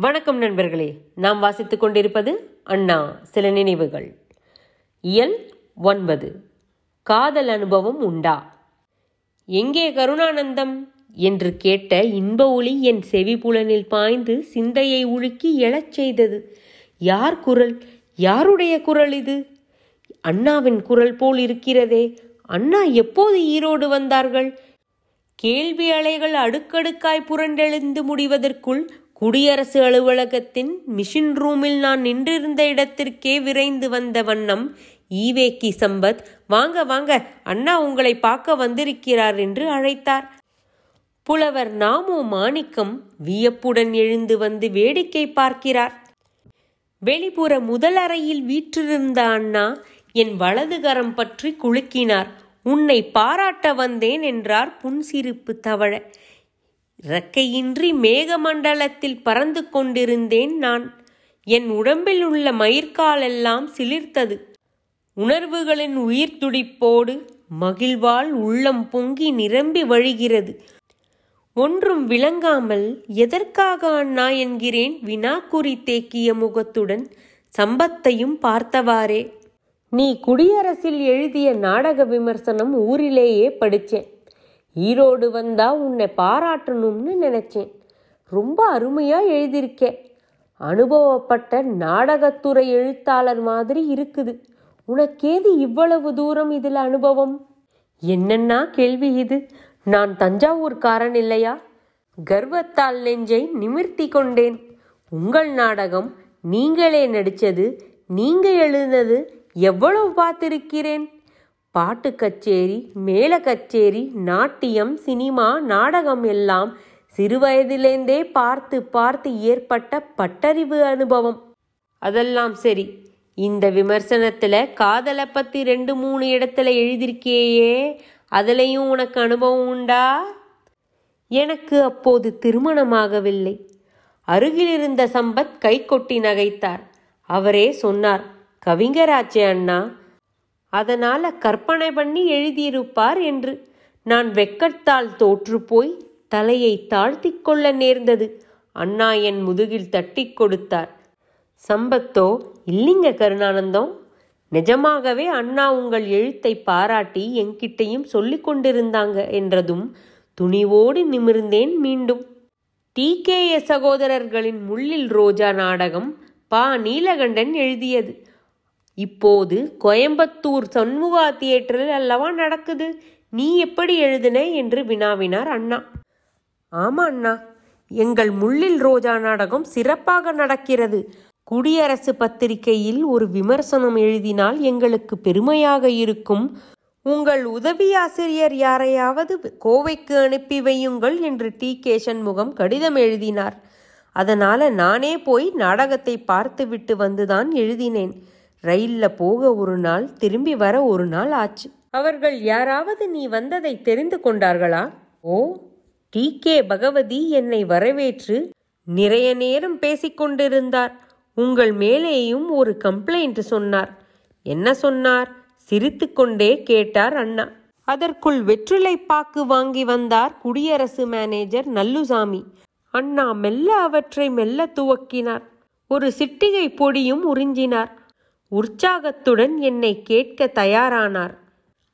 வணக்கம் நண்பர்களே. நாம் வாசித்துக் கொண்டிருப்பது அண்ணா சில நினைவுகள். இயல் ஒன்பது. காதல் அனுபவம் உண்டா? எங்கே கருணானந்தம்? என்று கேட்ட இன்ப ஒளி என் செவி புலனில் பாய்ந்து சிந்தையை உழுக்கி எழச் செய்தது. யார் குரல்? யாருடைய குரல் இது? அண்ணாவின் குரல் போல் இருக்கிறதே. அண்ணா எப்போது ஈரோடு வந்தார்கள்? கேள்வி அலைகள் அடுக்கடுக்காய் புரண்டெழுந்து முடிவதற்குள் குடியரசு அலுவலகத்தின் மிஷின் ரூமில் நான் நின்றிருந்த இடத்திற்கே விரைந்து வந்த வண்ணம் ஈவேக்கி சம்பத் வாங்க வாங்க அண்ணா உங்களை பார்க்க வந்திருக்கிறார் என்று அழைத்தார். புலவர் நாமோ மாணிக்கம் வியப்புடன் எழுந்து வந்து வேடிக்கை பார்க்கிறார். வெளிப்புற முதல் அறையில் வீற்றிருந்த அண்ணா என் வலதுகரம் பற்றி குலுக்கினார். உன்னை பாராட்ட வந்தேன் என்றார் புன்சிரிப்பு தவழ. இறக்கையின்றி மேகமண்டலத்தில் பறந்து கொண்டிருந்தேன் நான். என் உடம்பில் உள்ள மயிர்காலெல்லாம் சிலிர்த்தது. உணர்வுகளின் உயிர் துடிப்போடு மகிழ்வால் உள்ளம் பொங்கி நிரம்பி வழிகிறது. ஒன்றும் விளங்காமல் எதற்காக அண்ணா என்கிறேன் வினாக்குறி தேக்கிய முகத்துடன் சம்பத்தையும் பார்த்தவாறே. நீ குடியரசில் எழுதிய நாடக விமர்சனம் ஊரிலேயே படித்தேன். ஈரோடு வந்தா உன்னை பாராட்டணும்னு நினைச்சேன். ரொம்ப அருமையா எழுதியிருக்கே. அனுபவப்பட்ட நாடகத்துறை எழுத்தாளர் மாதிரி இருக்குது. உனக்கேது இவ்வளவு தூரம் இதில் அனுபவம்? என்னன்னா கேள்வி இது. நான் தஞ்சாவூர்காரன் இல்லையா? கர்வத்தால் நெஞ்சை நிமிர்த்தி கொண்டேன். உங்கள் நாடகம் நீங்களே நடித்தது நீங்க எழுதினது எவ்வளவு பார்த்திருக்கிறேன்? பாட்டு கச்சேரி மேல கச்சேரி நாட்டியம் சினிமா நாடகம் எல்லாம் சிறுவயதிலேந்தே பார்த்து பார்த்து ஏற்பட்ட பட்டறிவு அனுபவம். அதெல்லாம் சரி. இந்த விமர்சனத்தில் காதலை பற்றி ரெண்டு மூணு இடத்துல எழுதியிருக்கேயே அதுலேயும் உனக்கு அனுபவம் உண்டா? எனக்கு அப்போது திருமணமாகவில்லை. அருகிலிருந்த சம்பத் கை கொட்டி நகைத்தார். அவரே சொன்னார் கவிஞராச்சே அண்ணா அதனால் கற்பனை பண்ணி எழுதியிருப்பார் என்று. நான் வெக்கத்தால் தோற்றுப்போய் தலையை தாழ்த்தி கொள்ள நேர்ந்தது. அண்ணா என் முதுகில் தட்டி கொடுத்தார். சம்பத்தோ இல்லைங்க கருணானந்தம். நிஜமாகவே அண்ணா உங்கள் எழுத்தை பாராட்டி என்கிட்டையும் சொல்லி கொண்டிருந்தாங்க என்றதும் துணிவோடு நிமிர்ந்தேன் மீண்டும். டி. கே. எஸ். சகோதரர்களின் முள்ளில் ரோஜா நாடகம் பா. நீலகண்டன் எழுதியது. இப்போது கோயம்புத்தூர் சண்முகா தியேட்டரில் அல்லவா நடக்குது? நீ எப்படி எழுதின? என்று வினாவினார் அண்ணா. ஆமா அண்ணா. எங்கள் முள்ளில் ரோஜா நாடகம் சிறப்பாக நடக்கிறது. குடியரசு பத்திரிகையில் ஒரு விமர்சனம் எழுதினால் எங்களுக்கு பெருமையாக இருக்கும். உங்கள் உதவி ஆசிரியர் யாரையாவது கோவைக்கு அனுப்பி வையுங்கள் என்று டி. கே. சண்முகம் கடிதம் எழுதினார். அதனால நானே போய் நாடகத்தை பார்த்துவிட்டு வந்துதான் எழுதினேன். ரயில்ல போக ஒரு நாள் திரும்பி வர ஒரு நாள் ஆச்சு. அவர்கள் யாராவது நீ வந்ததை தெரிந்து கொண்டார்களா? ஓ டி. கே. பகவதி என்னை வரவேற்று நிறைய நேரம் பேசிக்கொண்டிருந்தார் உங்கள் மேலேயும் ஒரு கம்ப்ளைண்ட் சொன்னார். என்ன சொன்னார்? சிரித்துக்கொண்டே கேட்டார் அண்ணா. அதற்குள் வெற்றிலை பாக்கு வாங்கி வந்தார் குடியரசு மேனேஜர் நல்லுசாமி. அண்ணா மெல்ல அவற்றை மெல்ல துவக்கினார். ஒரு சிட்டிகை பொடியும் உறிஞ்சினார். உற்சாகத்துடன் என்னை கேட்க தயாரானார்.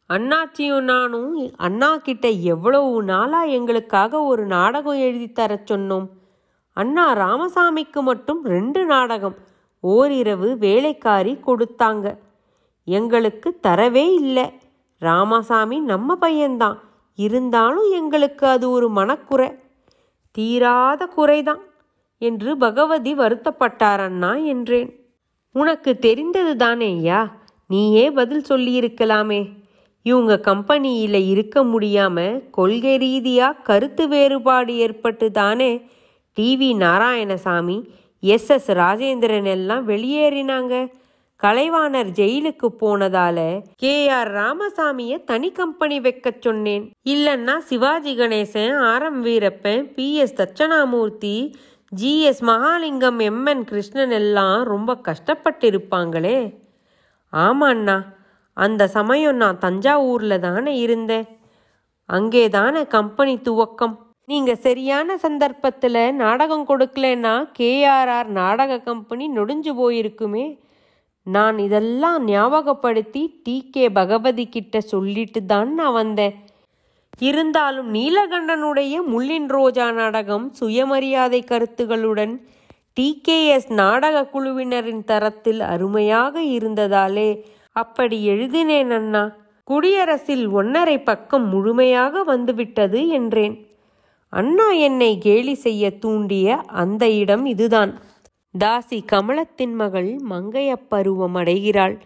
அண்ணாச்சியும் நானும் அண்ணா கிட்ட எவ்வளவு நாளா எங்களுக்காக ஒரு நாடகம் எழுதி தரச் சொன்னோம். அண்ணா ராமசாமிக்கு மட்டும் ரெண்டு நாடகம் ஓரிரவு வேலைக்காரி கொடுத்தாங்க. எங்களுக்கு தரவே இல்லை. ராமசாமி நம்ம பையன்தான் இருந்தாலும் எங்களுக்கு அது ஒரு மனக்குறை. தீராத குறைதான் என்று பகவதி வருத்தப்பட்டார் அண்ணா என்றேன். உனக்கு தெரிந்தது தானே ஐயா? நீயே பதில் சொல்லியிருக்கலாமே. இவங்க கம்பெனியில் இருக்க முடியாமல் கொள்கை ரீதியாக கருத்து வேறுபாடு ஏற்பட்டு தானே TV Narayanasamy S. S. Rajendran எல்லாம் வெளியேறினாங்க. கலைவாணர் ஜெயிலுக்கு போனதால கே. ஆர். ராமசாமிய தனி கம்பெனி வைக்க சொன்னேன். இல்லைன்னா Sivaji Ganesan R. M. Veerappan P. S. Dakshinamurthy GS Mahalingam MN Krishnan எல்லாம் ரொம்ப கஷ்டப்பட்டிருப்பாங்களே. ஆமாண்ணா அந்த சமயம் நான் தஞ்சாவூரில் தானே இருந்தேன். அங்கே தானே கம்பெனி துவக்கம். நீங்கள் சரியான சந்தர்ப்பத்தில் நாடகம் கொடுக்கலன்னா கேஆர்ஆர் நாடக கம்பெனி நொடிஞ்சு போயிருக்குமே. நான் இதெல்லாம் ஞாபகப்படுத்தி டி கே பகவதி கிட்ட சொல்லிட்டு தான் நான் வந்தேன். இருந்தாலும் நீலகண்டனுடைய முள்ளின் ரோஜா நாடகம் சுயமரியாதை கருத்துகளுடன் டிகேஎஸ் நாடக குழுவினரின் தரத்தில் அருமையாக இருந்ததாலே அப்படி எழுதினேன் அண்ணா. குடியரசில் ஒன்னரை பக்கம் முழுமையாக வந்துவிட்டது என்றேன். அண்ணா என்னை கேலி செய்ய தூண்டிய அந்த இடம் இதுதான். தாசி கமலத்தின் மகள் மங்கையப் பருவம் அடைகிறாள்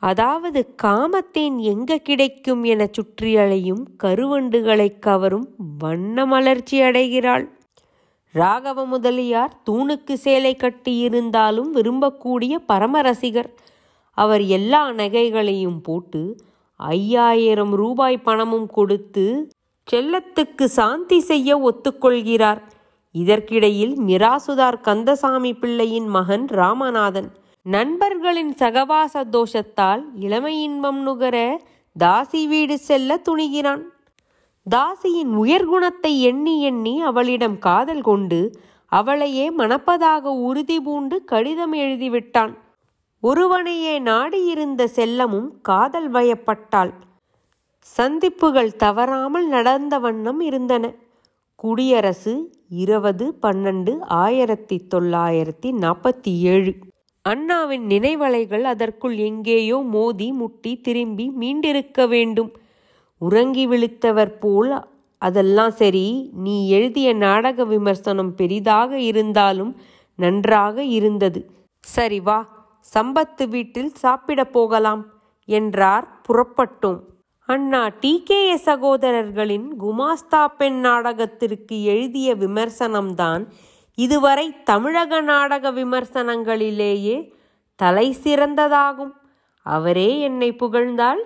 அதாவது காமத்தேன் எங்க கிடைக்கும் என சுற்றி அலையும் கருவண்டுகளைக் கவரும் வண்ண மலர்ச்சி அடைகிறாள். ராகவ முதலியார் தூணுக்கு சேலை கட்டியிருந்தாலும் விரும்பக்கூடிய பரம ரசிகர் அவர் எல்லா நகைகளையும் போட்டு ஐயாயிரம் ரூபாய் பணமும் கொடுத்து செல்லத்துக்கு சாந்தி செய்ய ஒத்துக்கொள்கிறார். இதற்கிடையில் மிராசுதார் கந்தசாமி பிள்ளையின் மகன் ராமநாதன் நண்பர்களின் சகவாச தோஷத்தால் இளமை இன்பம் நுகர தாசி வீடு செல்ல துணிகிறான். தாசியின் உயர்குணத்தை எண்ணி எண்ணி அவளிடம் காதல் கொண்டு அவளையே மணப்பதாக உறுதி பூண்டு கடிதம் எழுதிவிட்டான். ஒருவனையே நாடியிருந்த செல்லமும் காதல் வயப்பட்டாள். சந்திப்புகள் தவறாமல் நடந்த வண்ணம் இருந்தன. குடியரசு இருபது பன்னெண்டு ஆயிரத்தி தொள்ளாயிரத்தி நாற்பத்தி ஏழு. அண்ணாவின் நினைவலைகள் அதற்குள் எங்கேயோ மோதி முட்டி திரும்பி மீண்டிருக்க வேண்டும். உறங்கி விழித்தவர் போல் அதெல்லாம் சரி நீ எழுதிய நாடக விமர்சனம் பெரிதாக இருந்தாலும் நன்றாக இருந்தது. சரி வா சம்பத்து வீட்டில் சாப்பிடப் போகலாம் என்றார் புறப்பட்டோம். அண்ணா டி. கே. சகோதரர்களின் குமாஸ்தா பெண் நாடகத்திற்கு எழுதிய விமர்சனம்தான் இதுவரை தமிழக நாடக விமர்சனங்களிலேயே தலை சிறந்ததாகும். அவரே என்னை புகழ்ந்தால்